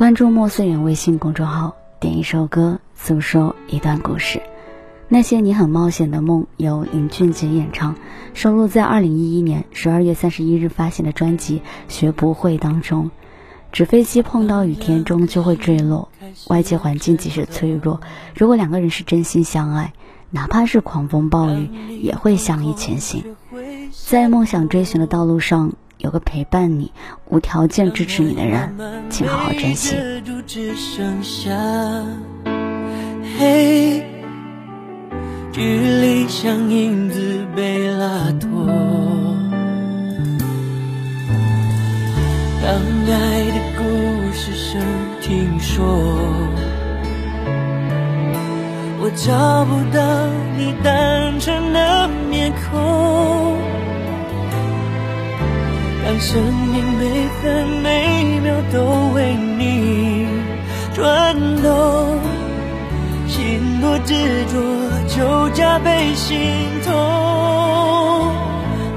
关注莫思远微信公众号，点一首歌，诉说一段故事。那些你很冒险的梦，由林俊杰演唱，收录在二零一一年十二月三十一日发行的专辑《学不会》当中。纸飞机碰到雨天，终究会坠落。外界环境即使脆弱，如果两个人是真心相爱，哪怕是狂风暴雨，也会相依前行。在梦想追寻的道路上。有个陪伴你、无条件支持你的人，请好好珍惜。嘿，距离像影子被拉脱。当爱的故事声听说，我找不到你单纯的面孔。生命每分每秒都为你转动，心若执着就加倍心痛。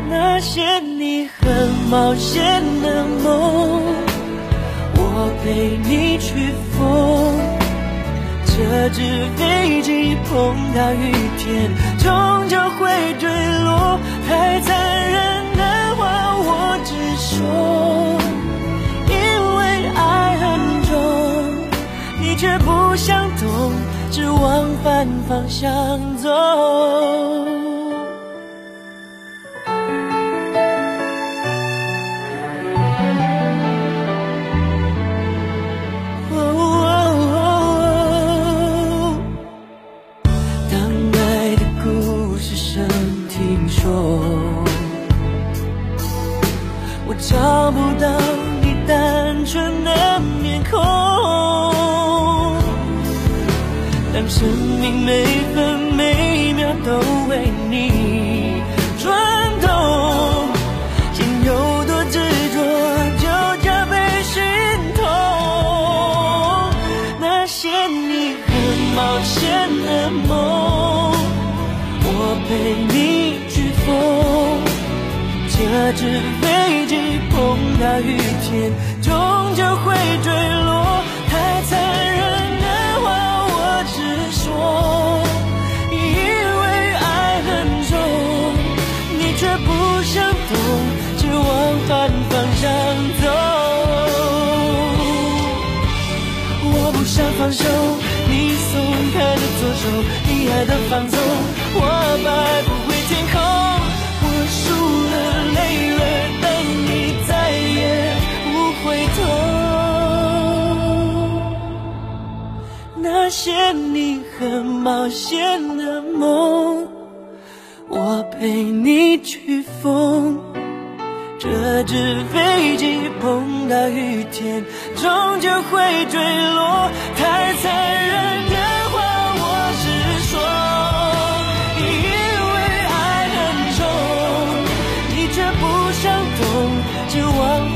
那些你很冒险的梦，我陪你去疯。这只飞机碰到雨天，终究会坠落。太残忍。相同只往反方向走。当爱的故事剩听说我找不到你单纯的面孔当生命每分每秒都为你转动，心有多执着就加倍心痛。那些你很冒险的梦，我陪你去疯，这只飞机。碰到雨天，终究会坠落。左手，你爱的放纵，我摆不回天空，我输了，累了。但你再也不回头那些你很冒险的梦，我陪你去疯。这只飞机碰到雨天，终究会坠落。太残忍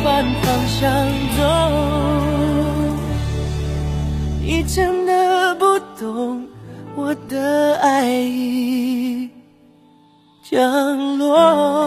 反方向走。你真的不。懂我的爱意降落。